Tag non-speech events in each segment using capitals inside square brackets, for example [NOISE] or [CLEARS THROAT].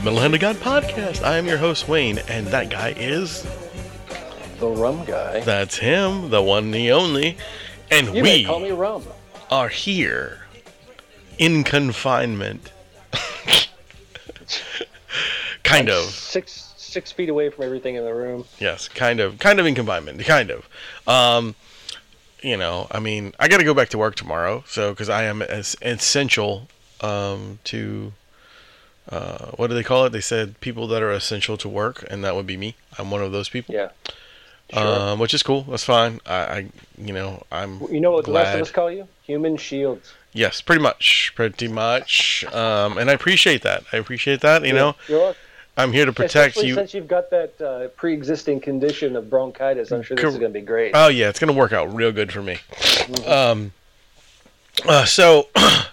The Metal Hand of God podcast. I am your host, Wayne, and that guy is. The rum guy. That's him, the one, the only. And You we call me rum. are here in confinement. [LAUGHS] kind Like of. Six six feet away from everything in the room. Yes, kind of, kind of in confinement, kind of. Um, you know, I mean, I got to go back to work tomorrow, so because I am as essential um, to uh, what do they call it? They said people that are essential to work, and that would be me. I'm one of those people, Yeah. Sure. um, which is cool. That's fine. I, I you know, I'm you know what the rest of us call you? Human shields. yes, pretty much, pretty much, um, and I appreciate that. I appreciate that. You know, You're. I'm here to protect Especially you. since you've got that uh, pre-existing condition of bronchitis. I'm sure this is going to be great. Oh yeah, it's gonna work out real good for me. Um, uh, so, [CLEARS THROAT]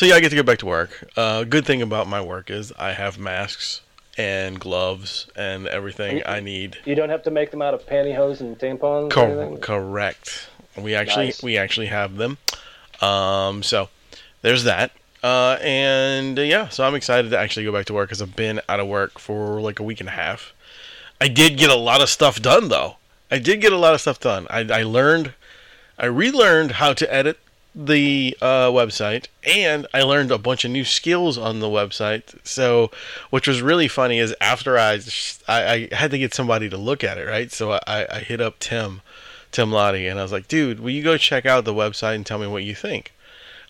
so yeah, I get to go back to work. Uh, good thing about my work is I have masks and gloves and everything I need. you don't have to make them out of pantyhose and tampons. or correct. We actually Nice. we actually have them. Um, so there's that. Uh, and uh, yeah, so I'm excited to actually go back to work because I've been out of work for like a week and a half. I did get a lot of stuff done though. I did get a lot of stuff done. I, I learned, I relearned how to edit the uh, website, and I learned a bunch of new skills on the website. So, which was really funny is after I, I, I had to get somebody to look at it, right? So I, I hit up Tim, Tim Lottie, and I was like, dude, will you go check out the website and tell me what you think?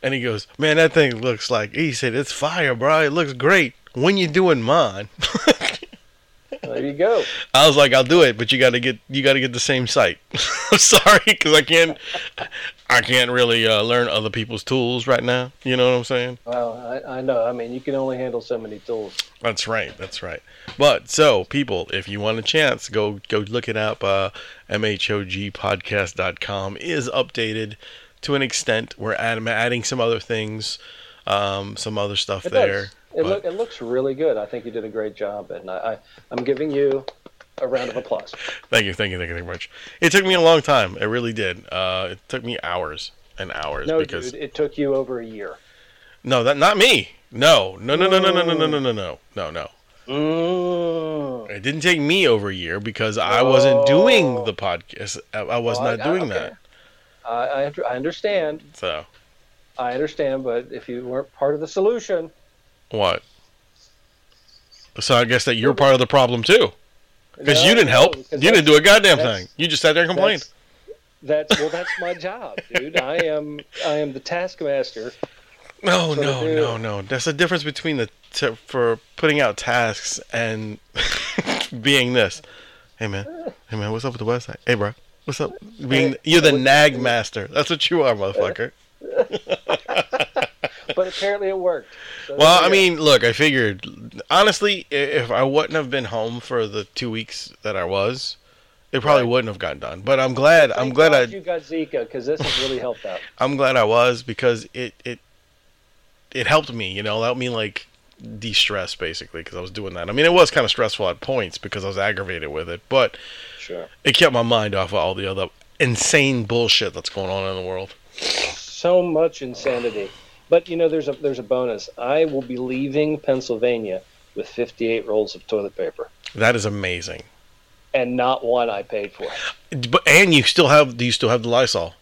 And he goes, man, that thing looks like. He said, it's fire, bro. It looks great. When you doing mine? [LAUGHS] There you go. I was like, I'll do it, but you got to get you got to get the same site. [LAUGHS] I'm sorry, because I can't I can't really uh, learn other people's tools right now. You know what I'm saying? Well, I, I know. I mean, you can only handle so many tools. That's right. That's right. But so people, if you want a chance, go go look it up. Uh, mhogpodcast.com is updated to an extent. We're add, adding some other things, um, some other stuff It there. does. It, look, it looks really good. I think you did a great job, and I, I, I'm giving you a round of applause. Thank you, thank you, thank you very much. It took me a long time. It really did. Uh, it took me hours and hours No, because dude, it took you over a year. no, that not me. No, no, no, no, no, no, no, no, no, no, no, no, no. Mm. It didn't take me over a year because I wasn't doing Oh. the podcast. I, I was Oh, not I- doing okay. that. I, I, I understand. So I understand, but if you weren't part of the solution, what? So I guess that you're part of the problem too, because No, you didn't help. because You didn't do a goddamn thing. You just sat there and complained. That's, that's well, that's my job, dude. I am I am the taskmaster. No, So no, no, no. There's a difference between the t- for putting out tasks and [LAUGHS] being this. Hey man, hey man, what's up with the website? Hey bro, what's up? Being you're the nag master. That's what you are, motherfucker. [LAUGHS] But apparently it worked. So Well, I mean, look, I figured honestly, if I wouldn't have been home for the two weeks that I was, it probably Right. wouldn't have gotten done. But I'm glad. go. I'm glad I. you got Zika because this has really helped out. [LAUGHS] I'm glad I was because it it it helped me. You know, helped me like de-stress basically because I was doing that. I mean, it was kind of stressful at points because I was aggravated with it, but Sure. it kept my mind off of all the other insane bullshit that's going on in the world. So much insanity. But you know, there's a there's a bonus. I will be leaving Pennsylvania with 58 rolls of toilet paper, That is amazing. and not one I paid for. But and you still have do you still have the Lysol?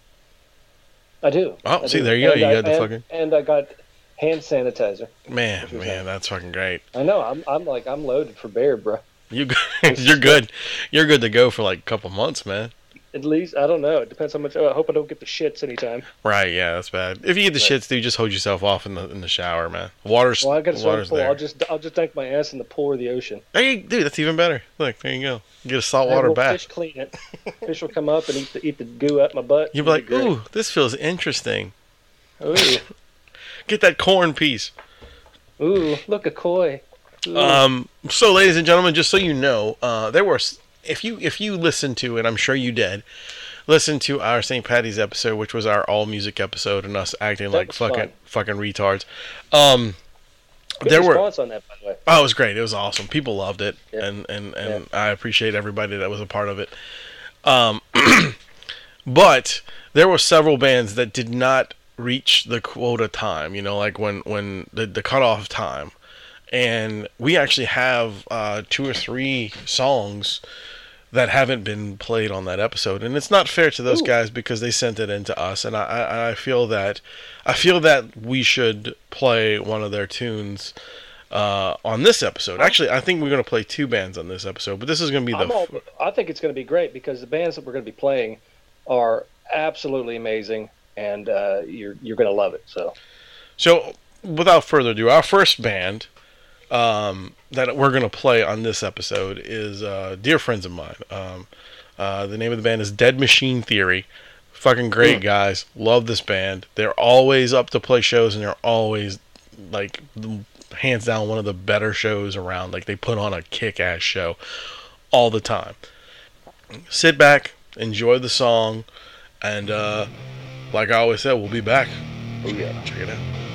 I do. Oh, I see, do. there you go. And You I- got the and, fucking- And I got hand sanitizer. Man, man, saying? that's fucking great. I know. I'm I'm like I'm loaded for bear, bro. You [LAUGHS] you're good. You're good to go for like a couple months, man. At least I don't know. It depends how much. Oh, I hope I don't get the shits anytime. Right? Yeah, that's bad. If you get the shits, dude, just hold yourself off in the in the shower, man. Water's Well, I got a water's pool. there. I'll just I'll just dunk my ass in the pool or the ocean. Hey, dude, that's even better. Look, there you go. Get a saltwater bath. Fish clean it. [LAUGHS] Fish will come up and eat the eat the goo out my butt. You'll be like, ooh, this feels interesting. great. [LAUGHS] Get that corn piece. ooh, ooh, look a koi. Ooh. Um, so, ladies and gentlemen, just so you know, uh, there were if you if you listened to, and I'm sure you did, listen to our St. Patty's episode, which was our all music episode, and us acting That like fucking fun. fucking retards. Um, Good there were response on that, by the way. Oh, it was great. It was awesome. People loved it, Yeah. and and and I appreciate everybody that was a part of it. Um, [CLEARS THROAT] but there were several bands that did not reach the quota time. You know, like when when the the cutoff time, and we actually have uh, two or three songs that haven't been played on that episode, and it's not fair to those Ooh. guys because they sent it in to us, and I, I, feel that I feel that we should play one of their tunes uh, on this episode. Actually, I think we're going to play two bands on this episode, but this is going to be the all, I think it's going to be great because the bands that we're going to be playing are absolutely amazing, and uh, you're you're going to love it. So So, without further ado, our first band um, that we're going to play on this episode is uh, dear friends of mine. Um, uh, the name of the band is Dead Machine Theory. Fucking great guys. Love this band. They're always up to play shows, and they're always like hands down one of the better shows around. Like they put on a kick-ass show all the time. Sit back, enjoy the song, and uh, like I always said, we'll be back. oh yeah. Check it out.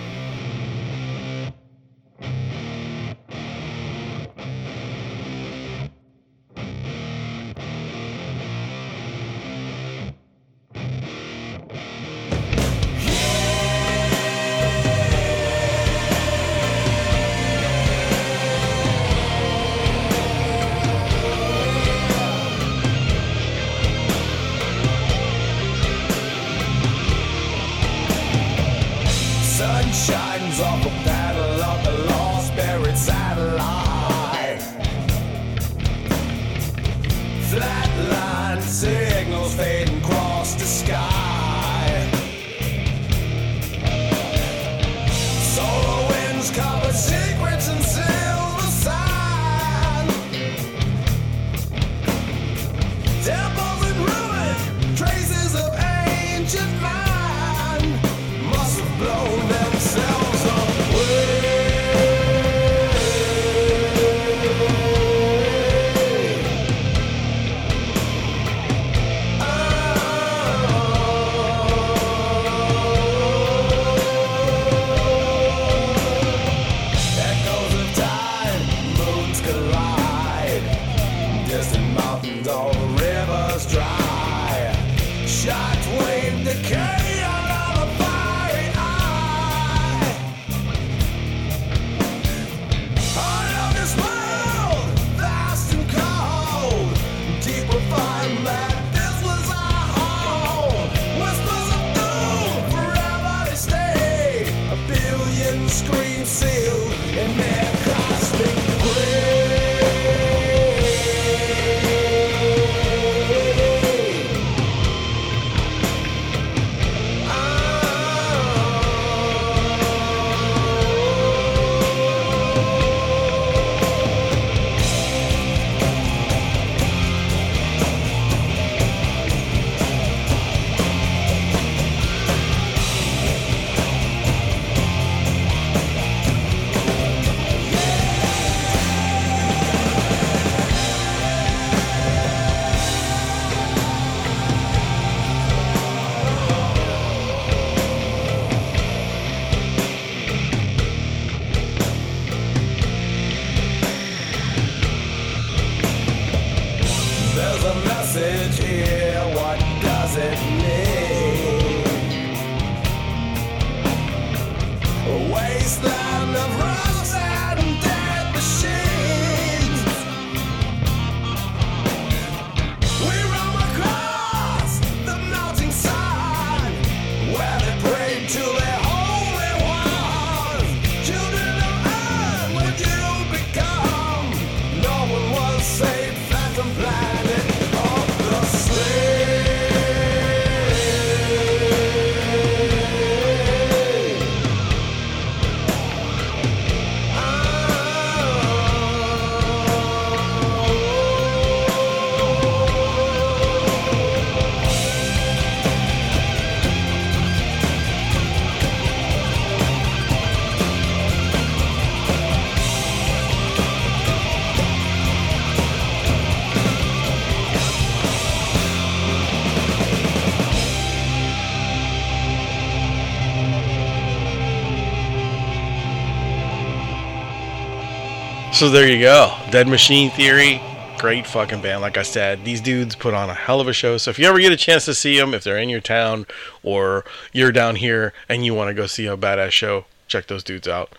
So there you go. Dead Machine Theory. Great fucking band. Like I said, these dudes put on a hell of a show. So if you ever get a chance to see them, if they're in your town or you're down here and you want to go see a badass show, check those dudes out.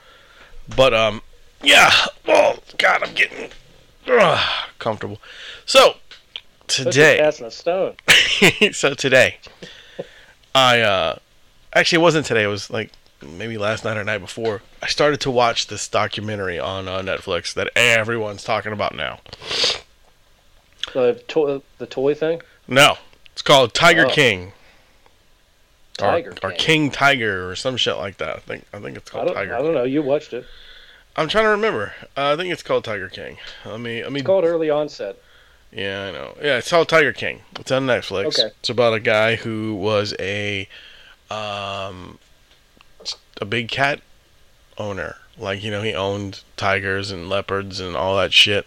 But um, yeah. Oh God, I'm getting ugh, comfortable. So today, Passing a stone. [LAUGHS] so today, I uh, actually it wasn't today. It was like maybe last night or night before. I started to watch this documentary on uh, Netflix that everyone's talking about now. The toy, the toy thing. No, it's called Tiger Oh. King. Tiger or, or King. King Tiger or some shit like that. I think I think it's called don't, Tiger. I don't know. You watched it. I'm trying to remember. Uh, I think it's called Tiger King. Let me let me. It's called Early Onset. Yeah, I know. Yeah, it's called Tiger King. It's on Netflix. Okay. It's about a guy who was a um a big cat owner. Like, you know, he owned tigers and leopards and all that shit.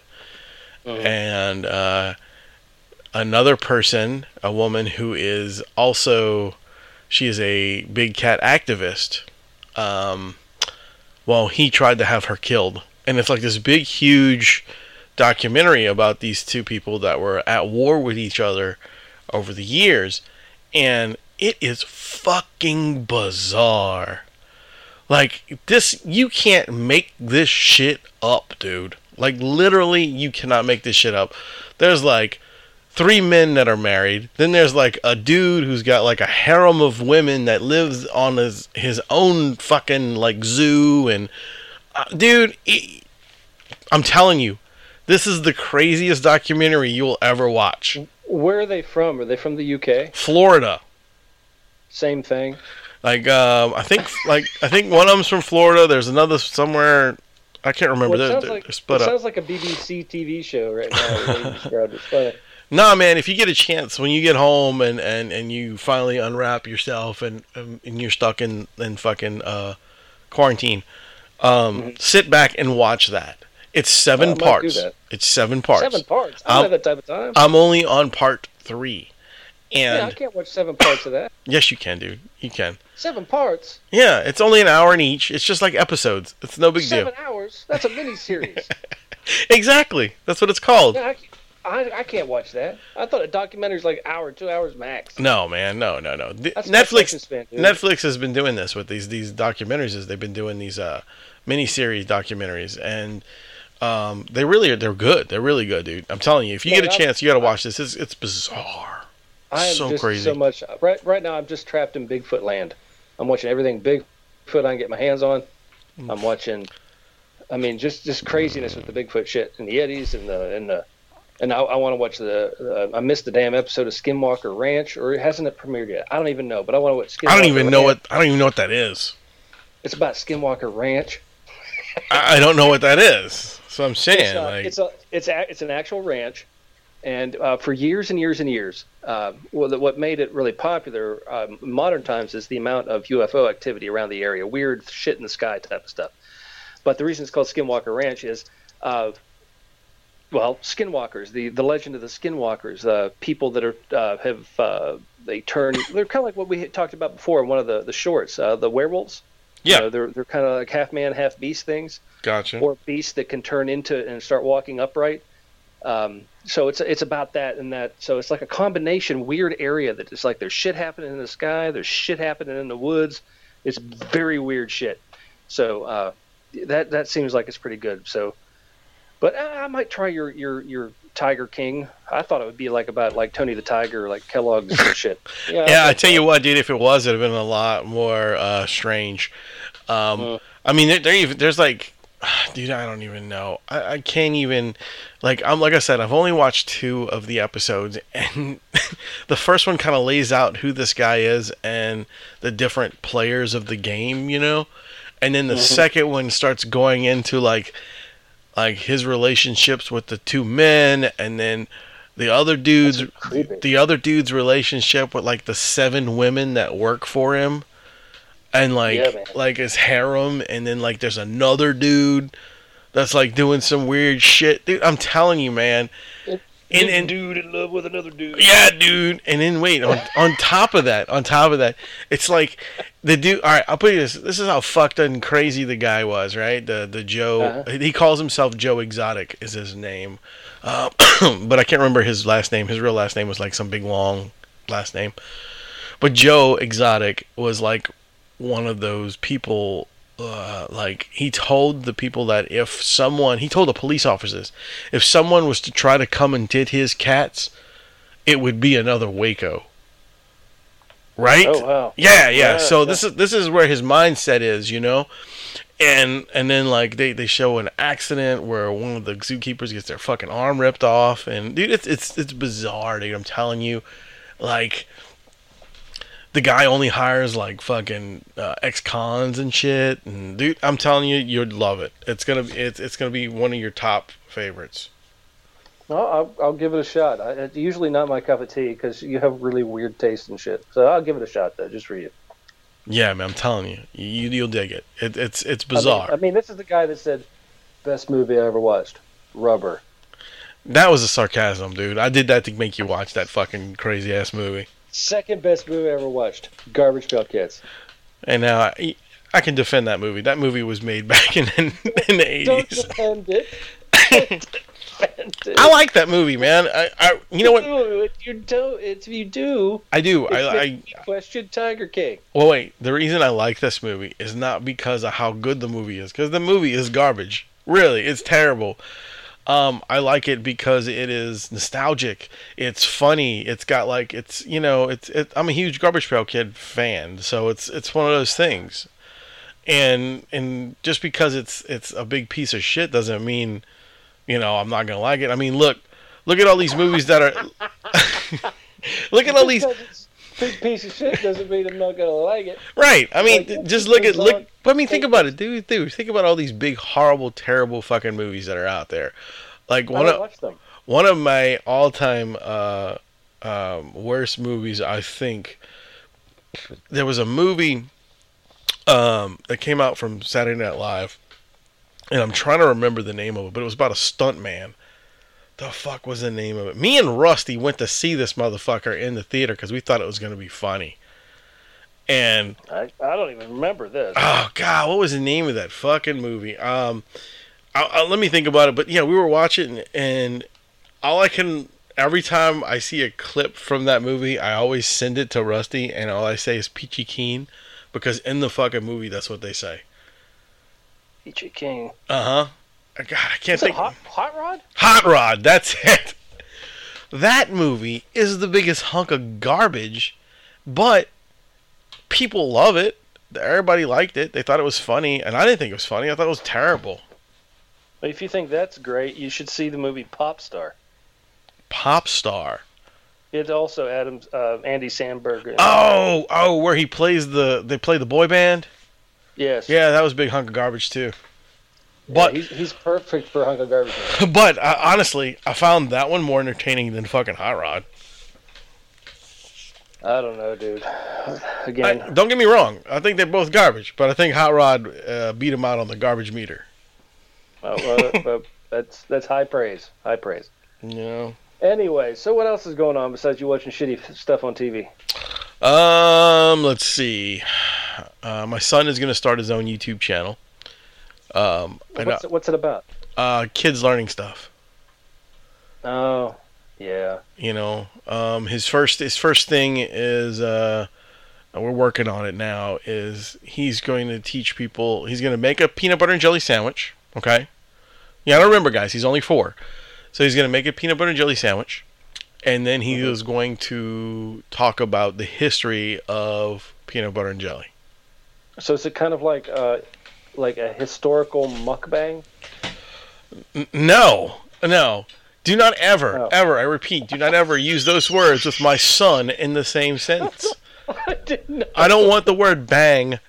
Mhm. And uh another person, a woman who is also she is a big cat activist. Um well, he tried to have her killed. And it's like this big huge documentary about these two people that were at war with each other over the years and it is fucking bizarre like this you can't make this shit up dude like literally you cannot make this shit up there's like three men that are married then there's like a dude who's got like a harem of women that lives on his his own fucking like zoo and uh, dude it, i'm telling you this is the craziest documentary you will ever watch. Where are they from? Are they from the UK? Florida. Same thing. Like um, I think like I think one of them's from Florida. There's another somewhere I can't remember. Well, it they're, sounds they're- like, they're split it up. sounds like a BBC TV show right now. the way you described it. It's [LAUGHS] funny. Nah, man. If you get a chance when you get home and and and you finally unwrap yourself and um, and you're stuck in in fucking uh, quarantine, um, sit back and watch that. It's seven Mm-hmm. Do parts. It's seven parts. Seven parts. I don't have that type of time. I'm only on part three, yeah, I can't watch seven parts of that. yes, you can, dude. You can. Seven parts. Yeah, it's only an hour in each. It's just like episodes. It's no big seven deal. hours. That's a mini series. [LAUGHS] Exactly. That's what it's called. yeah, I, I, I can't watch that. I thought a documentary's like hour, two hours max. No, man. No, no, no. The- Netflix. dude. Netflix has been doing this with these these documentaries. Is they've been doing these uh miniseries documentaries, and um they really are. They're good. They're really good, dude. I'm telling you. If you Yeah, get a chance, you got to watch this. It's it's bizarre. I am so just crazy. so much right right now. I'm just trapped in Bigfoot land. I'm watching everything Bigfoot I can get my hands on. Mm. I'm watching. I mean, just just craziness with the Bigfoot shit and the Yetis and the and the. And I, I want to watch the. Uh, I missed the damn episode of Skinwalker Ranch, or hasn't it premiered yet? I don't even know, but I want to watch. Skinwalker I don't even know what I don't even know what that is. It's about Skinwalker Ranch. I, I don't know what that is. So I'm saying it's, uh, like it's a it's a, it's an actual ranch, and uh, for years and years and years, uh, what made it really popular um, in modern times is the amount of UFO activity around the area, weird shit in the sky type of stuff. But the reason it's called Skinwalker Ranch is, uh, well, Skinwalkers, the the legend of the Skinwalkers, uh, people that are uh, have uh, they turn they're kind of like what we talked about before in one of the the shorts, uh, the werewolves. You yeah, know, they're they're kind of like half man, half beast things gotcha. or beasts that can turn into and start walking upright. Um, so it's it's about that and that. So it's like a combination weird area that it's like there's shit happening in the sky, there's shit happening in the woods. It's very weird shit. So uh, that that seems like it's pretty good. So, but I, I might try your your your Tiger King. I thought it would be like about like Tony the Tiger, like Kellogg's shit. [LAUGHS] Yeah, Yeah, I tell you what, dude. If it was, it'd have been a lot more uh, strange. Um, Mm. I mean, there, there even there's like, [SIGHS] dude, I don't even know. I, I can't even like. I'm like I said, I've only watched two of the episodes, [LAUGHS] and the first one kind of lays out who this guy is and the different players of the game, you know, and then the Mhm. second one starts going into like, like his relationships with the two men, and then the other dudes the other dude's relationship with like the seven women that work for him and like Yeah, like his harem and then like there's another dude that's like doing some weird shit. Dude i'm telling you man. And, and dude in love with another dude. yeah dude. And then wait on, on top of that on top of that it's like the dude all right i'll put you this this is how fucked and crazy the guy was right? The the joe Uh-huh. he calls himself joe exotic is his name. Uh, [CLEARS THROAT] but i can't remember his last name. His real last name was like some big long last name. But joe exotic was like one of those people uh, like he told the people that if someone he told the police officers if someone was to try to come and get his cats, it would be another Waco. Right? Oh wow. Yeah, yeah. Yeah, so yeah. this is this is where his mindset is, you know. And and then like they, they show an accident where one of the zookeepers gets their fucking arm ripped off and dude it's it's it's bizarre, dude. I'm telling you. Like the guy only hires like fucking uh, ex-cons and shit and dude, I'm telling you you'd love it. It's going to be it's it's to be one of your top favorites. No, I'll, I'll give it a shot. I, it's usually not my cup of tea because you have really weird taste and shit. So I'll give it a shot though, just for you. Yeah, man, I'm telling you. You you'll dig it. it it's it's I mean- bizarre. I mean, this is the guy that said, "Best movie I ever watched." Rubber. That was a sarcasm, dude. I did that to make you watch that fucking crazy ass movie. Second best movie I ever watched. Garbage Pail Kids. And now I, I can defend that movie. That movie was made [LAUGHS] back in in, the eighties. Don't defend it. [LAUGHS] I like that movie, man. I, I you know what you do, if you do, I do. I, I question Tiger King. well wait. The reason I like this movie is not because of how good the movie is, because the movie is garbage. Really, it's terrible. Um, I like it because it is nostalgic. It's funny. It's got like it's you know it's it, I'm a huge Garbage Pail Kid fan, so it's it's one of those things. And and just because it's it's a big piece of shit doesn't mean, you know, I'm not gonna like it. I mean, look, look at all these movies that are. [LAUGHS] [LAUGHS] look at all these. Because it's a big piece of shit doesn't mean I'm not gonna like it. Right. I mean, Like, just look at look. on. I mean, think about it, dude. Dude, think about all these big, horrible, terrible fucking movies that are out there. Like one of watch them. one of my all-time uh, um, worst movies, I think. There was a movie um, that came out from Saturday Night Live, and I'm trying to remember the name of it, but it was about a stunt man. The fuck was the name of it? Me and Rusty went to see this motherfucker in the theater because we thought it was going to be funny. And I, I don't even remember this. Oh God, what was the name of that fucking movie? Um, I, I, let me think about it. But yeah, we were watching, and all I can every time I see a clip from that movie, I always send it to Rusty, and all I say is Peachy Keen, because in the fucking movie, that's what they say. Peachy King. Uh huh. God, I can't it think. hot, hot Rod? Hot Rod, that's [LAUGHS] it. That movie is the biggest hunk of garbage, but people love it. Everybody liked it. They thought it was funny, and I didn't think it was funny. I thought it was terrible. But if you think that's great, you should see the movie Pop Star. Pop star. It's also Adams, uh, Andy Samberg. Oh, oh, where he plays the they play the boy band. yes. Yeah, that was a big hunk of garbage too. Yeah, But he's, he's perfect for Hunk of Garbage. [LAUGHS] But uh, honestly, I found that one more entertaining than fucking Hot Rod. I don't know, dude. [SIGHS] I, Again, don't get me wrong. I think they're both garbage, but I think Hot Rod uh, beat him out on the garbage meter. uh, well, uh, [LAUGHS] that's that's high praise. High praise. Know. Anyway, so what else is going on besides you watching shitty stuff on TV? Um, let's see. [SIGHS] Uh, my son is going to start his own YouTube channel. Um, What's it, what's it about? uh, kids learning stuff. Oh, yeah. You know, um, his first his first thing is uh, we're working on it now. Is he's going to teach people. He's going to make a peanut butter and jelly sandwich. Okay. Yeah, I don't remember, guys. He's only four, so he's going to make a peanut butter and jelly sandwich, and then he is going to talk about the history of peanut butter and jelly. So is it kind of like uh, like a historical mukbang? No, no. Do not ever, Oh. ever, I repeat, do not ever use those words with my son in the same sentence. [LAUGHS] I. I don't want the word bang,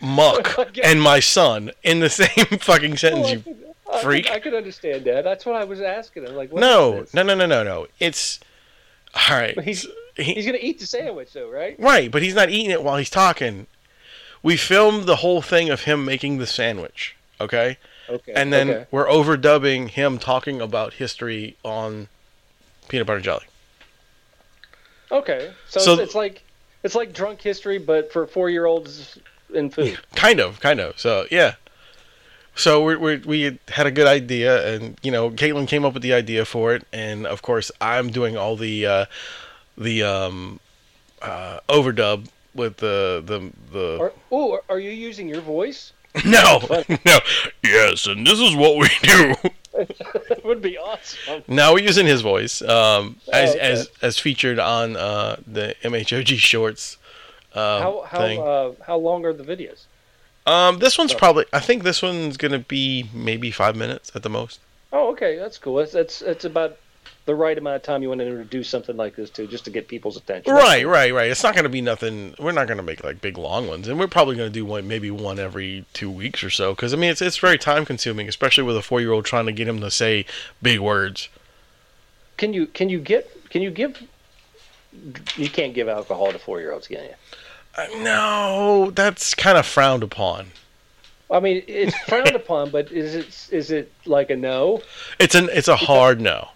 muck, [LAUGHS] and my son in the same [LAUGHS] fucking sentence, you I freak. Could, I could understand that. That's what I was asking. I'm like, No, no, no, no, no, no. It's. Alright. But he's he- he's gonna eat the sandwich though, right? right, but he's not eating it while he's talking. We filmed the whole thing of him making the sandwich, okay? Okay. And then okay. we're overdubbing him talking about history on peanut butter jelly. Okay. So, So- it's, it's like it's like drunk history, but for four year olds in food. [LAUGHS] Kind of, kind of. So yeah. So we we we had a good idea, and you know, Caitlin came up with the idea for it, and of course, I'm doing all the uh, the um, uh, overdub with the the the. Are, ooh, are you using your voice? [LAUGHS] No, [LAUGHS] no. Yes, and this is what we do. That [LAUGHS] would be awesome. now we're using his voice, um, as Oh, okay. as as featured on uh, the MHOG Shorts. Um, How how thing. uh, how long are the videos? um, this one's probably. I think this one's gonna be maybe five minutes at the most. Oh, okay, that's cool. That's that's that's about the right amount of time you want to introduce something like this to, just to get people's attention. Right, right, right. It's not going to be nothing. We're not going to make like big long ones, and we're probably going to do one, maybe one every two weeks or so. Because I mean, it's it's very time consuming, especially with a four year old trying to get him to say big words. Can you can you get can you give? You can't give alcohol to four year olds, can you? Uh, no, that's kind of frowned upon. I mean, it's frowned [LAUGHS] upon, but is it is it like a no? It's an it's a hard no.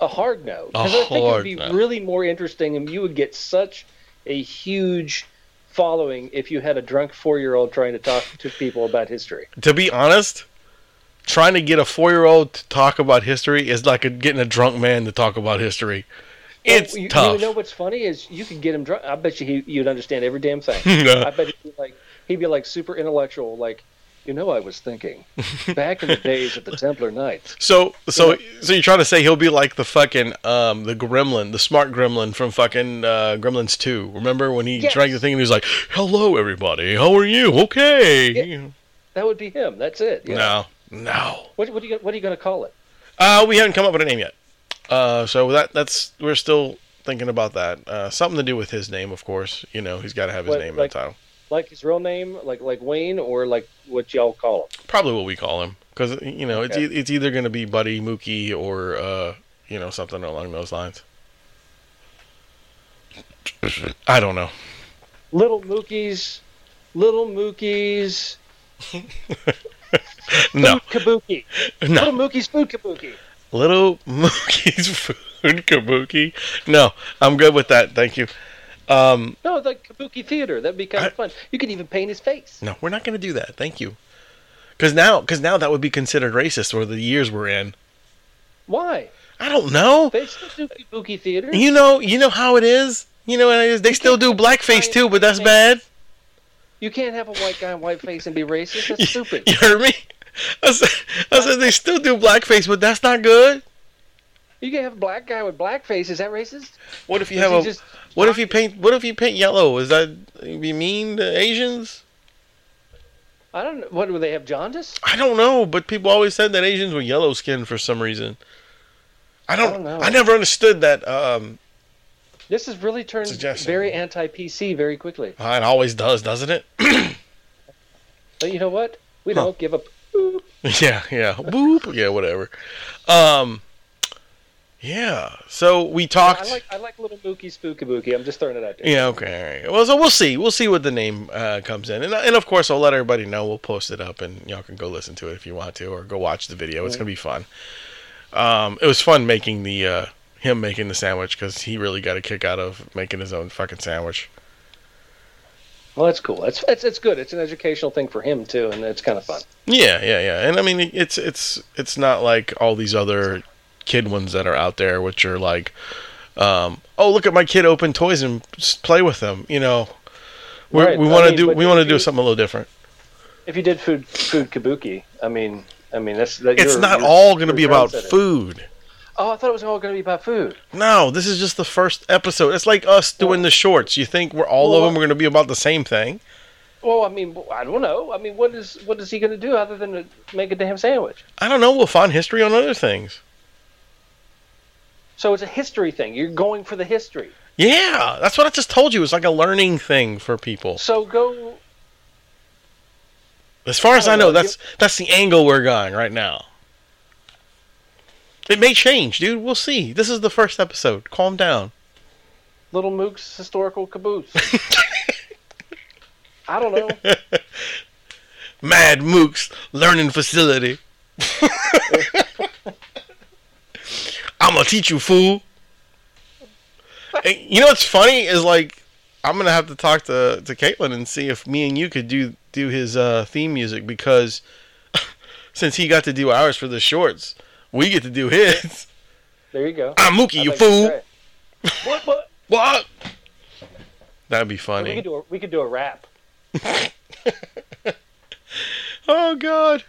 A hard no. Because I think it would be no. really more interesting, and you would get such a huge following if you had a drunk four year old trying to talk to people about history. To be honest, trying to get a four year old to talk about history is like a, getting a drunk man to talk about history. It's Well, you, tough. You know what's funny is you could get him drunk. I bet you he, you'd understand every damn thing. [LAUGHS] I bet he'd be like he'd be like super intellectual, like you know. I was thinking back in the days of the [LAUGHS] Templar Knights. So so so you're trying to say he'll be like the fucking um the gremlin, the smart gremlin from fucking uh, Gremlins 2. Remember when he Yes. drank the thing and he was like, "Hello everybody. How are you? Okay." Yeah, That would be him. That's it. Yeah. No. No. What, what are you what are you going to call it? Uh we haven't come up with a name yet. Uh so that that's we're still thinking about that. Uh something to do with his name, of course. You know, he's got to have his What, name like- in the title. Like his real name, like like Wayne, or like what y'all call him? Probably what we call him cuz you know, it's Okay. e- it's either going to be Buddy Mookie or uh you know, something along those lines. I don't know. Little Mookie's, Little Mookie's [LAUGHS] No. Kabuki. No. Little Mookie's Food Kabuki. Little Mookie's [LAUGHS] food kabuki. No, I'm good with that. Thank you. Um, No, the Kabuki Theater. That'd be kind I- of fun. You could even paint his face. no, we're not going to do that. Thank you. Because now, because now that would be considered racist, or the years we're in. Why? I don't know. They still do Kabuki Theater. You know, you know how it is. You know what it is. They still do blackface too, but that's bad. You can't have a white guy in white face and be racist. That's [LAUGHS] stupid. You heard me? I said, I said they still do blackface, but that's not good. You can have a black guy with black face. Is that racist? What if you have a? just- What if you paint? What if you paint yellow? Is that be mean to Asians? I don't know. What do they have? Jaundice? I don't know, but people always said that Asians were yellow skinned for some reason. I don't. don't know. I never understood that. Um, This has really turned Suggestion. very anti-PC very quickly. it always does, doesn't it? [CLEARS THROAT] But you know what? We Huh. don't give a poop. [LAUGHS] yeah, yeah. Boop. Yeah, whatever. Um, yeah. So we talked. I like I like little Mookie Spookabuki. I'm just throwing it out there. yeah. Okay. All right. Well, so we'll see. We'll see what the name uh, comes in, and and of course I'll let everybody know. We'll post it up, and y'all can go listen to it if you want to, or go watch the video. It's gonna be fun. Um, it was fun making the uh, him making the sandwich because he really got a kick out of making his own fucking sandwich. Well, that's cool. It's, it's it's good. It's an educational thing for him too, and it's kind of fun. Yeah, yeah, yeah. And I mean, it's it's it's not like all these other kid ones that are out there, which are like, um, oh, look at my kid open toys and play with them. You know, we Right, we want to do we want to do something a little different. If you did food food kabuki, I mean, I mean that's that It's not all going to be about it. food. Oh, I thought it was all going to be about food. No, this is just the first episode. It's like us doing the shorts. You think we're all of Well, them are going to be about the same thing? Well, I mean, I don't know. I mean, what is what is he going to do other than make a damn sandwich? I don't know. We'll find history on other things. So it's a history thing. You're going for the history. Yeah, that's what I just told you. It's like a learning thing for people. So go. As far as I I know, know, that's that's the angle we're going right now. It may change, dude. We'll see. This is the first episode. Calm down. Little Mook's historical caboose. [LAUGHS] I don't know. [LAUGHS] Mad Mook's learning facility. [LAUGHS] I'm gonna teach you, fool. Hey, you know what's funny is like I'm gonna have to talk to to Caitlin and see if me and you could do do his uh, theme music because [LAUGHS] since he got to do ours for the shorts, we get to do his. There you go. I'm Mookie, I you fool. What? What? What? That'd be funny. We could do a we could do a rap. [LAUGHS] Oh God.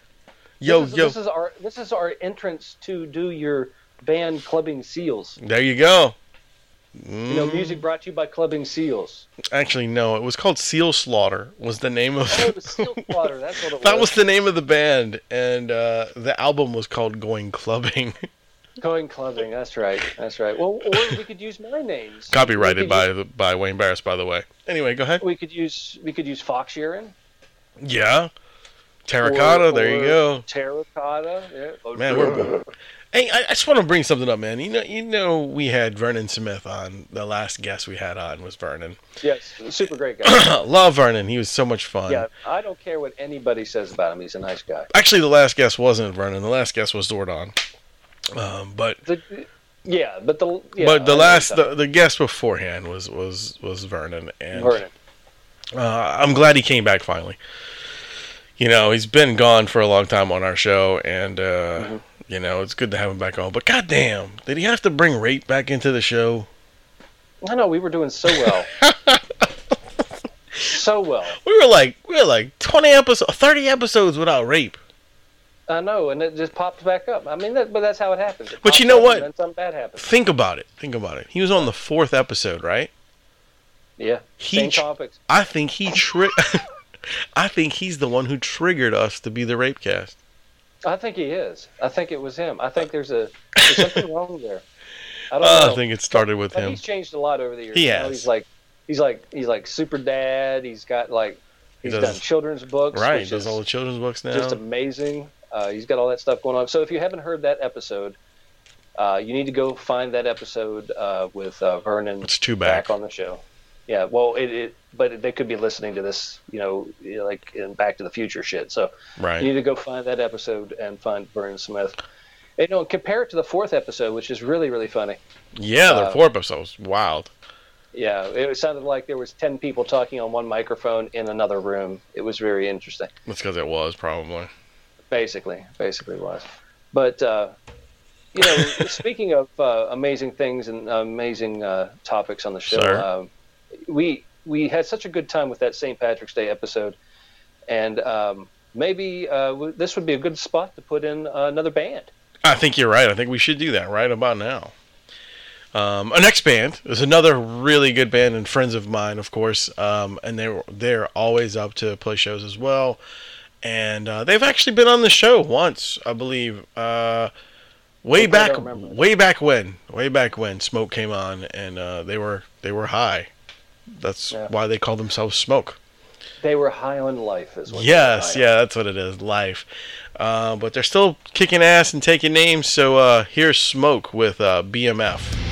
Yo, this is, yo. This is our this is our entrance to do your band clubbing seals. There you go. You know, Mm, music brought to you by Clubbing Seals. Actually, no. It was called Seal Slaughter. Was the name of Oh, it was Seal Slaughter. That's what it [LAUGHS] was. that was the name of the band, and uh, the album was called Going Clubbing. [LAUGHS] Going clubbing. That's right. That's right. Well, or we could use my names. Copyrighted by the, by Wayne Barris, by the way. Anyway, go ahead. We could use we could use Fox Sheeran. Yeah. Terracotta. Or- there you go. Terracotta. Yeah. Oh, Man, we're. Hey, I, I just want to bring something up, man. You know, you know, we had Vernon Smith on. The last guest we had on was Vernon. Yes, super great guy. [COUGHS] Love Vernon. He was so much fun. yeah, I don't care what anybody says about him. He's a nice guy. Actually, the last guest wasn't Vernon. The last guest was Zordon. Um, but The, yeah, but the yeah, but the I last the, the guest beforehand was was was Vernon, and. Vernon. uh, I'm glad he came back finally. You know, he's been gone for a long time on our show, and uh, Mm-hmm. you know it's good to have him back on. But goddamn, did he have to bring rape back into the show? I know we were doing so well. [LAUGHS] so well. We were like we were like 20 episodes, 30 episodes without rape. I know, and it just popped back up. I mean, that, but that's how it happens. It But you know what? Something bad happens. Think about it. Think about it. He was on the fourth episode, right? Yeah. He Same topics. I think he tri- [LAUGHS] I think he's the one who triggered us to be the rape cast. I think he is. I think it was him. I think there's a there's [LAUGHS] something wrong there. I don't Uh, know. I think it started with but him. he's changed a lot over the years. He You know, has. he's like he's like he's like super dad. He's got like He he's does- done children's books. Right, which does all the children's books now. just amazing. Uh, he's got all that stuff going on. So if you haven't heard that episode, uh, you need to go find that episode uh, with uh, Vernon It's two back back. on the show. Yeah, well, it, it but they could be listening to this, you know, like in Back to the Future shit. So Right. you need to go find that episode and find Vernon Smith. And, you know, compare it to the fourth episode, which is really really funny. Yeah, the uh, four episodes. Wild. Yeah, it sounded like there was ten people talking on one microphone in another room. It was very interesting. That's because it was probably. Basically, basically was. But uh, you know, [LAUGHS] speaking of uh, amazing things and amazing uh, topics on the show, um, we we had such a good time with that St. Patrick's Day episode, and um, maybe uh, w- this would be a good spot to put in uh, another band. I think you're right. I think we should do that right about now. Um, our next band is another really good band and friends of mine, of course, um, and they're they're always up to play shows as well. And uh, they've actually been on the show once, I believe, uh, way I back, way back when, way back when Smoke came on, and uh, they were they were high. That's Yeah. why they call themselves Smoke. They were high on life, as well. Yes, yeah, that's what it is, life. Uh, but they're still kicking ass and taking names. So uh, here's Smoke with uh, BMF.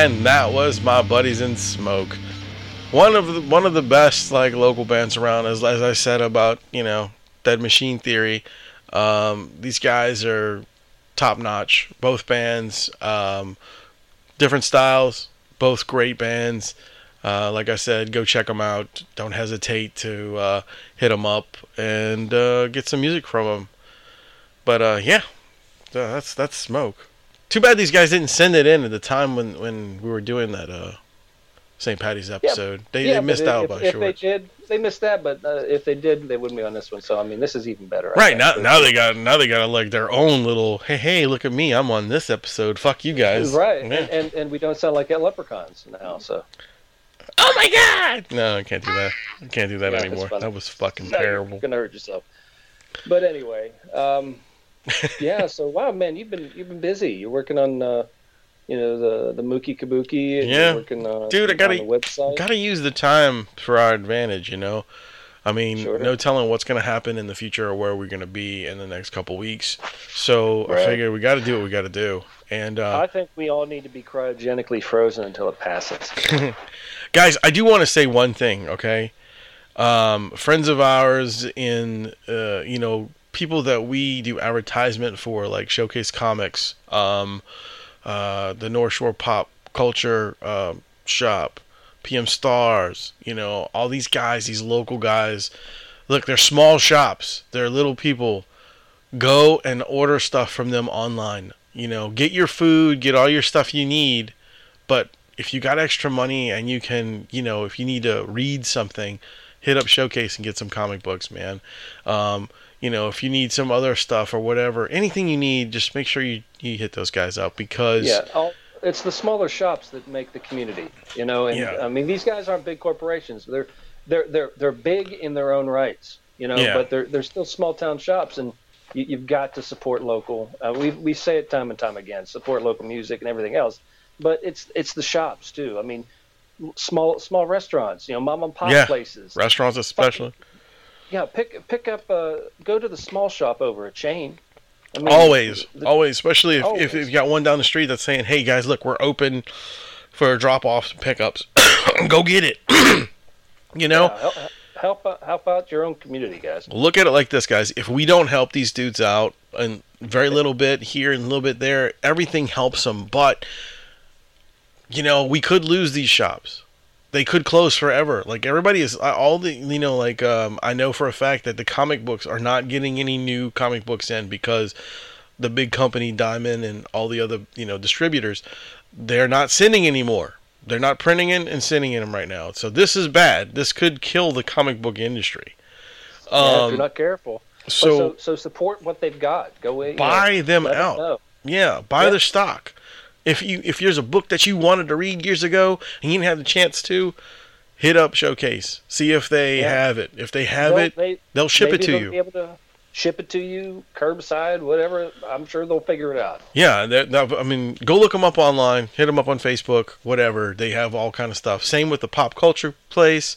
And that was my buddies in smoke. One of the one of the best like local bands around, as as I said about you know Dead Machine Theory. Um, these guys are top notch. Both bands, um, different styles, both great bands. Uh, like I said, go check them out. Don't hesitate to uh, hit them up and uh, get some music from them. But uh, yeah, that's that's smoke. Too bad these guys didn't send it in at the time when, when we were doing that uh, St. Patty's episode. they, yeah, they missed out if, by if sure. they did, they missed that. But uh, if they did, they wouldn't be on this one. So I mean, this is even better. Right now, now they got now they got like their own little hey hey look at me I'm on this episode fuck you guys Right, Yeah. and, and and we don't sound like leprechauns now. So oh my god no I can't do that I can't do that Yeah, anymore that was fucking No, [LAUGHS] you're terrible gonna hurt yourself. But anyway, um, yeah. So wow, man, you've been you've been busy. You're working on, uh, you know, the the Mookie Kabuki. And Yeah. You're working on, Dude, I gotta- website. Gotta use the time for our advantage, you know. I mean, Sure. no telling what's gonna happen in the future or where we're gonna be in the next couple weeks. So I figure we got to do what we got to do. And uh, I think we all need to be cryogenically frozen until it passes. [LAUGHS] guys, I do want to say one thing, okay? Um, friends of ours in, uh, you know, people that we do advertisement for, like Showcase Comics, um, uh, the North Shore Pop Culture uh, Shop, PM Stars, you know, all these guys, these local guys. Look, they're small shops. They're little people. Go and order stuff from them online. You know, get your food, get all your stuff you need, but if you got extra money and you can, you know, if you need to read something, hit up Showcase and get some comic books, man. Um, you know, if you need some other stuff or whatever, anything you need, just make sure you, you hit those guys up because yeah, all, it's the smaller shops that make the community. You know, and Yeah. I mean, these guys aren't big corporations. They're they're they're they're big in their own rights. You know, Yeah. but they're they're still small town shops, and you, you've got to support local. Uh, we we say it time and time again: support local music and everything else. But it's it's the shops too. I mean, small small restaurants. You know, mom and pop Yeah. places. restaurants especially. Yeah, pick pick up. Uh, go to the small shop over a chain. I mean, always, the- always, especially if, if, Always. if you got one down the street that's saying, "Hey guys, look, we're open for drop offs and pickups. [COUGHS] Go get it." [COUGHS] you know, yeah, help, help out, help out your own community, guys. look at it like this, guys. If we don't help these dudes out, and very little bit here and a little bit there, everything helps them. But you know, we could lose these shops. They could close forever. Like everybody is all the you know, like um, I know for a fact that the comic books are not getting any new comic books in because the big company Diamond and all the other you know distributors, they're not sending anymore. They're not printing in and sending in them right now. So this is bad. This could kill the comic book industry. Yeah, if Um, you're not careful. So, so, so support what they've got. Go in, buy know, them out. Yeah, buy Yeah. their stock. If you if there's a book that you wanted to read years ago and you didn't have the chance to, hit up Showcase. See if they Yeah. have it. If they have it, they, they'll ship it to they'll you. Be able to ship it to you, curbside, whatever. I'm sure they'll figure it out. Yeah, I mean, go look them up online. Hit them up on Facebook, whatever. They have all kind of stuff. Same with the pop culture place.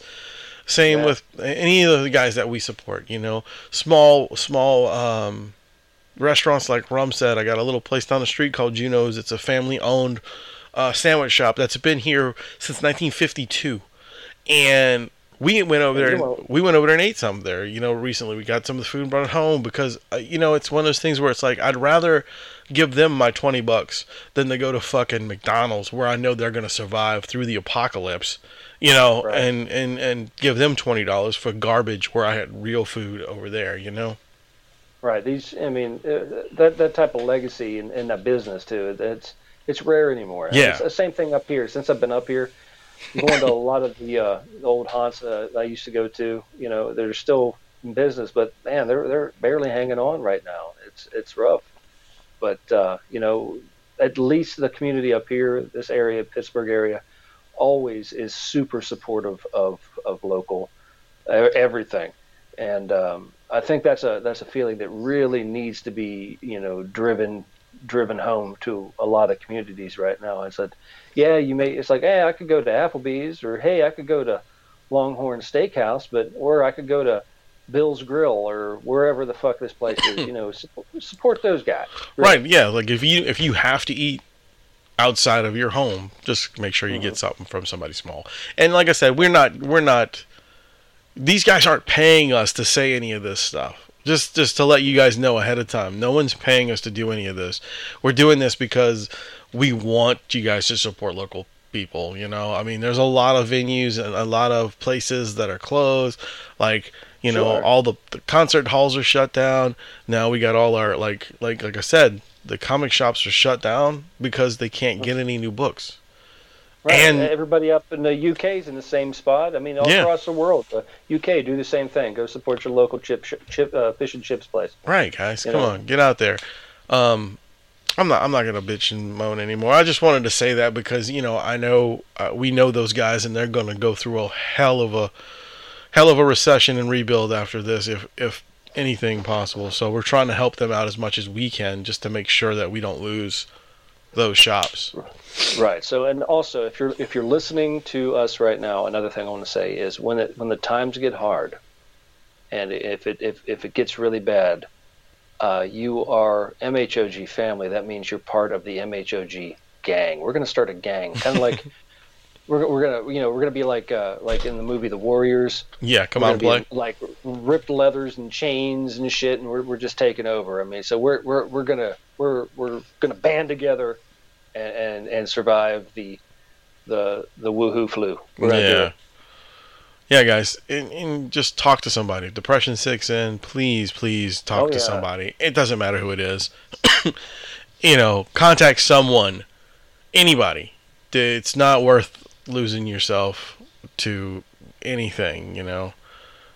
Same Yeah. with any of the guys that we support. You know, small small um, restaurants like Rum said. I got a little place down the street called Juno's. It's a family owned uh, sandwich shop that's been here since 1952, and we went over there. You we went over there and ate some there. You know, recently we got some of the food and brought it home because uh, you know it's one of those things where it's like I'd rather give them my 20 bucks than to go to fucking McDonald's where I know they're going to survive through the apocalypse, you know, Right. and, and, and give them $20 for garbage where I had real food over there, you know? Right. These. I mean, uh, that that type of legacy in, in that business too. It's it's rare anymore. Yeah. It's the same thing up here. Since I've been up here, I'm going to a lot of the, uh, old haunts uh, I used to go to. You know, they're still in business, but man, they're they're barely hanging on right now. It's it's rough. But uh, you know, at least the community up here, this area, Pittsburgh area, always is super supportive of of local uh, everything, and um, I think that's a that's a feeling that really needs to be you know driven driven home to a lot of communities right now. I said, yeah, you may. It's like, hey, I could go to Applebee's, or hey, I could go to Longhorn Steakhouse, but or I could go to Bill's Grill or wherever the fuck this place is. [CLEARS THROAT] You know, support, support those guys. Right. Yeah. Like if you, if you have to eat outside of your home, just make sure you mm-hmm. get something from somebody small. And like I said, we're not we're not these guys aren't paying us to say any of this stuff. Just just to let you guys know ahead of time. No one's paying us to do any of this. We're doing this because we want you guys to support local people, you know? I mean, there's a lot of venues and a lot of places that are closed. Like, you know, all the, the concert halls are shut down. Now we got all our like like like I said, the comic shops are shut down because they can't get any new books. Right. And- everybody up in the UK is in the same spot. I mean, all Yeah. across the world, the UK do the same thing. Go support your local chip, chip uh, fish and chips place. Right, guys. You Come know? on, get out there. Um, I'm not. I'm not gonna bitch and moan anymore. I just wanted to say that because you know I know uh, we know those guys and they're gonna go through a hell of a hell of a recession and rebuild after this, if if anything possible. So we're trying to help them out as much as we can, just to make sure that we don't lose those shops. Right. So, and also, if you're if you're listening to us right now, another thing I want to say is when it when the times get hard, and if it if if it gets really bad, uh, you are MHOG family. That means you're part of the MHOG gang. We're going to start a gang, kind of like. [LAUGHS] We're, we're gonna you know we're gonna be like uh, like in the movie The Warriors. Yeah, come on, like ripped leathers and chains and shit, and we're, we're just taking over. I mean, so we're we're we're gonna we're we're gonna band together and and, and survive the the the woohoo flu. We're Yeah. Yeah, guys, and, and just talk to somebody. If depression six in, please, please talk Oh, to yeah. somebody. It doesn't matter who it is. [COUGHS] you know, contact someone, anybody. It's not worth losing yourself to anything. You know,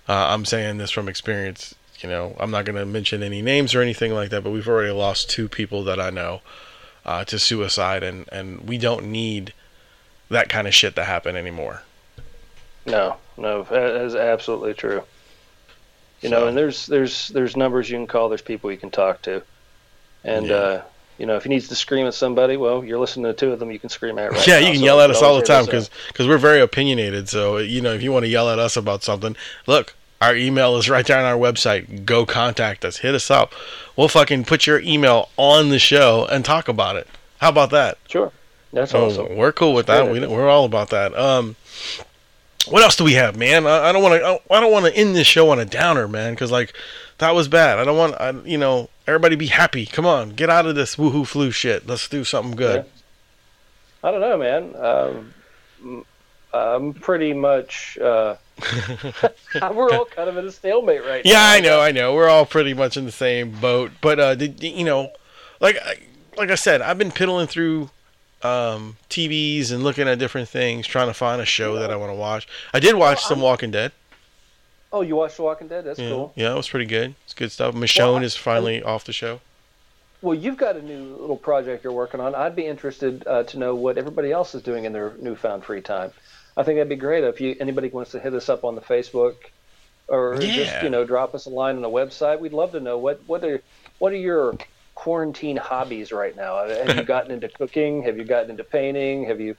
uh, I'm saying this from experience. You know, I'm not going to mention any names or anything like that, but we've already lost two people that I know uh, to suicide, and and we don't need that kind of shit to happen anymore. No, no, that is absolutely true. You know, and there's there's there's numbers you can call. There's people you can talk to, and Yeah. uh, you know, if he needs to scream at somebody, well, you're listening to two of them. You can scream at right yeah, now, you can so yell at us all the time us because we're very opinionated. So you know, if you want to yell at us about something, look, our email is right there on our website. Go contact us. Hit us up. We'll fucking put your email on the show and talk about it. How about that? Sure, that's Oh, awesome. we're cool with that. We, we're all about that. Um, what else do we have, man? I, I don't want to. I don't want to end this show on a downer, man, because like that was bad. I don't want. I, you know, everybody be happy. Come on, get out of this woohoo flu shit. Let's do something good. I don't know, man. Um, I'm pretty much. Uh, [LAUGHS] we're all kind of in a stalemate right now. Yeah, I know, I know. We're all pretty much in the same boat. But uh, did, you know, like I- like I said, I've been piddling through um, TVs and looking at different things, trying to find a show that I want to watch. I did watch some Walking Dead. Oh, you watched The Walking Dead? That's Yeah, cool. yeah, it was pretty good. It's good stuff. Michonne I- is finally off the show. Well, you've got a new little project you're working on. I'd be interested uh, to know what everybody else is doing in their newfound free time. I think that'd be great if you anybody wants to hit us up on the Facebook or Yeah. just you know drop us a line on the website. We'd love to know what what are what are your quarantine hobbies right now? Have you gotten into cooking? Have you gotten into painting? Have you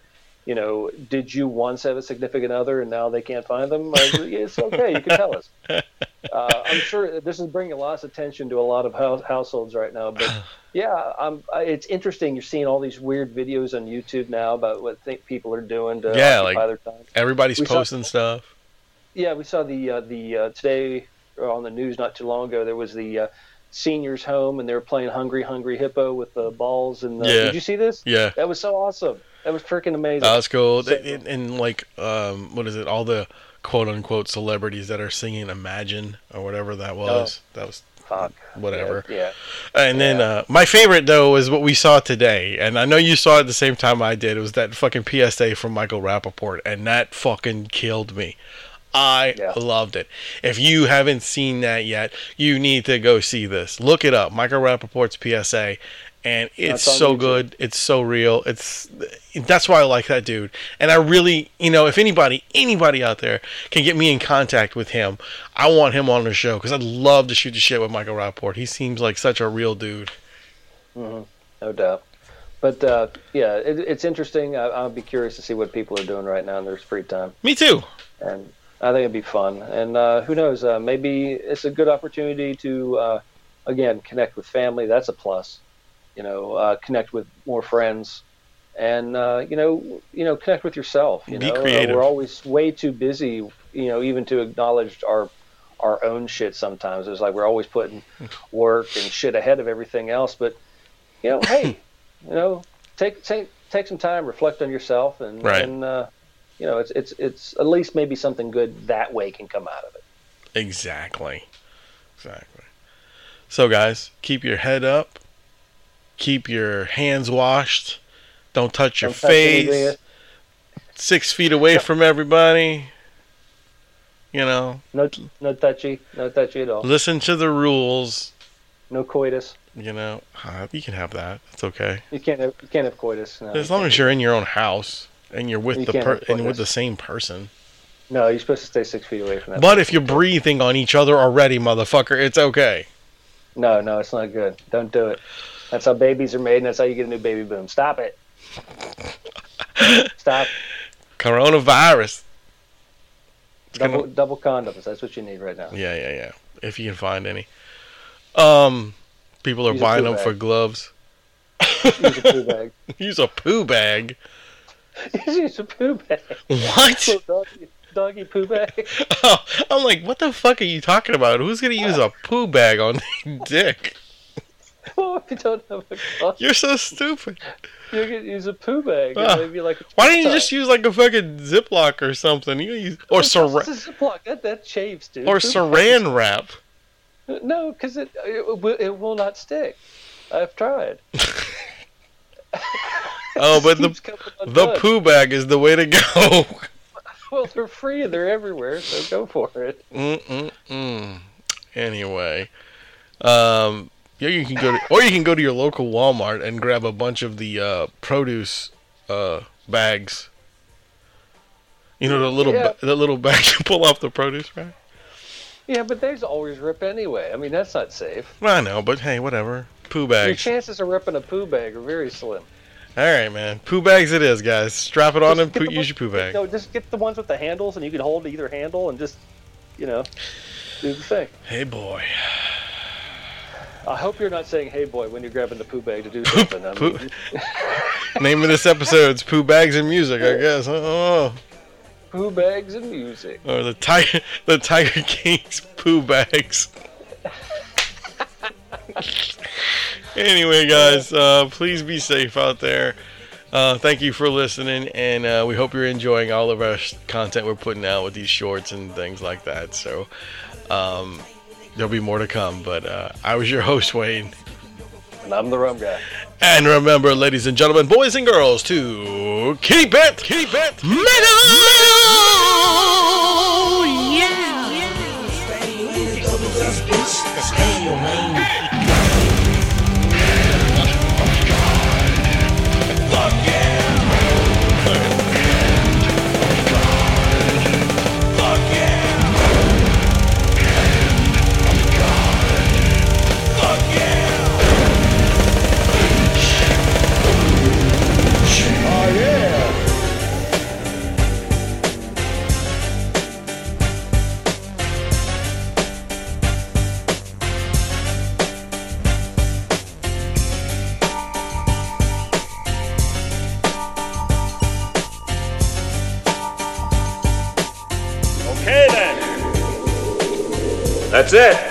you know, did you once have a significant other and now they can't find them? It's okay. You can tell us. [LAUGHS] Uh, I'm sure this is bringing lots of attention to a lot of house, households right now. But [SIGHS] yeah, I'm, I, it's interesting. You're seeing all these weird videos on YouTube now about what think people are doing to Yeah, occupy like- their time. Everybody's We saw- posting stuff. Yeah, we saw the uh, the uh, today on the news not too long ago. There was the uh, seniors' home, and they were playing "Hungry Hungry Hippo" with the balls. And the, Yeah. did you see this? Yeah, That was so awesome. That was freaking amazing. that was cool. So- and, and like, um, what is it? All the quote unquote celebrities that are singing "Imagine" or whatever that was. That was Fuck. whatever. Yeah. And then Yeah. uh, my favorite though is what we saw today, and I know you saw it the same time I did. It was that fucking PSA from Michael Rapaport, and that fucking killed me. I Yeah. loved it. If you haven't seen that yet, you need to go see this. Look it up, Michael Rapaport's PSA, and it's so YouTube. good. It's so real. It's that's why I like that dude. And I really, you know, if anybody, anybody out there can get me in contact with him, I want him on the show because I'd love to shoot the shit with Michael Rapport. He seems like such a real dude. Mm-hmm. no doubt. But uh, yeah, it, it's interesting. I, I'll be curious to see what people are doing right now in their free time, Me too. and I think it'd be fun. And uh, who knows? Uh, maybe it's a good opportunity to uh, again connect with family. That's a plus. You know, uh, connect with more friends, and uh, you know, you know, connect with yourself. You Be know, creative. we're always way too busy, you know, even to acknowledge our our own shit. Sometimes it's like we're always putting [LAUGHS] work and shit ahead of everything else. But you know, hey, [LAUGHS] you know, take take take some time, reflect on yourself, and Right. and uh, you know, it's it's it's at least maybe something good that way can come out of it. Exactly. Exactly. So, guys, keep your head up. Keep your hands washed. Don't touch your Don't touch face. Six feet away from everybody. You know, No, no touchy, no touchy at all. listen to the rules. No coitus. You know, uh, you can have that. It's okay. You can't have, you can't have coitus. No, As long as you're in your own house and you're with You the per- and with the same person. No, you're supposed to stay six feet away from that. But if you're breathing on each other already, motherfucker, it's okay. No, no, it's not good. Don't do it. That's how babies are made, and that's how you get a new baby boom. Stop it. [LAUGHS] Stop. Coronavirus. Double, gonna- double condoms. That's what you need right now. Yeah, yeah, yeah. If you can find any. Um, people are Use buying them for gloves. Use a poo bag. [LAUGHS] Use a poo bag. [LAUGHS] Use a poo bag. What? Doggy, doggy poo bag. Oh, I'm like, what the fuck are you talking about? Who's gonna use a poo bag on their dick? [LAUGHS] if you don't have a condom, You're so stupid. you can use a poo bag. Ah. Maybe like Why didn't you just use like a fucking Ziploc or something? You use or This saran Ziploc. That that shaves, dude. or Poo saran wrap. No, because it, it will- it will not stick. I've tried. [LAUGHS] Oh, but the the poo bag is the way to go. [LAUGHS] Well, they're free and they're everywhere, so go for it. Mm-mm-mm. Anyway, um, yeah, you can go to, or you can go to your local Walmart and grab a bunch of the uh, produce uh, bags. You know the little Yeah. the little [LAUGHS] bag you pull off the produce bag. Yeah, but they's always rip anyway. I mean, that's not safe. I know, but hey, whatever. Poo bags. Your chances of ripping a poo bag are very slim. All right, man. Poo bags it is, guys. Strap it on Just and put, the use your poo bag. No, just get the ones with the handles, and you can hold either handle and just, you know, do the thing. Hey, boy. I hope you're not saying "Hey boy" when you're grabbing the poo bag to do [LAUGHS] something. I mean, [LAUGHS] Name of this episode's Poo Bags and Music, I guess. Oh. poo bags and music. Or the Tiger, [LAUGHS] the Tiger King's poo bags. anyway, guys, uh, please be safe out there. Uh, thank you for listening, and uh, we hope you're enjoying all of our content we're putting out with these shorts and things like that. So, um, there'll be more to come. But uh, I was your host, Wayne. And I'm the rum guy. And remember, ladies and gentlemen, boys and girls, to keep it, keep it Okay then. That's it. Get fuck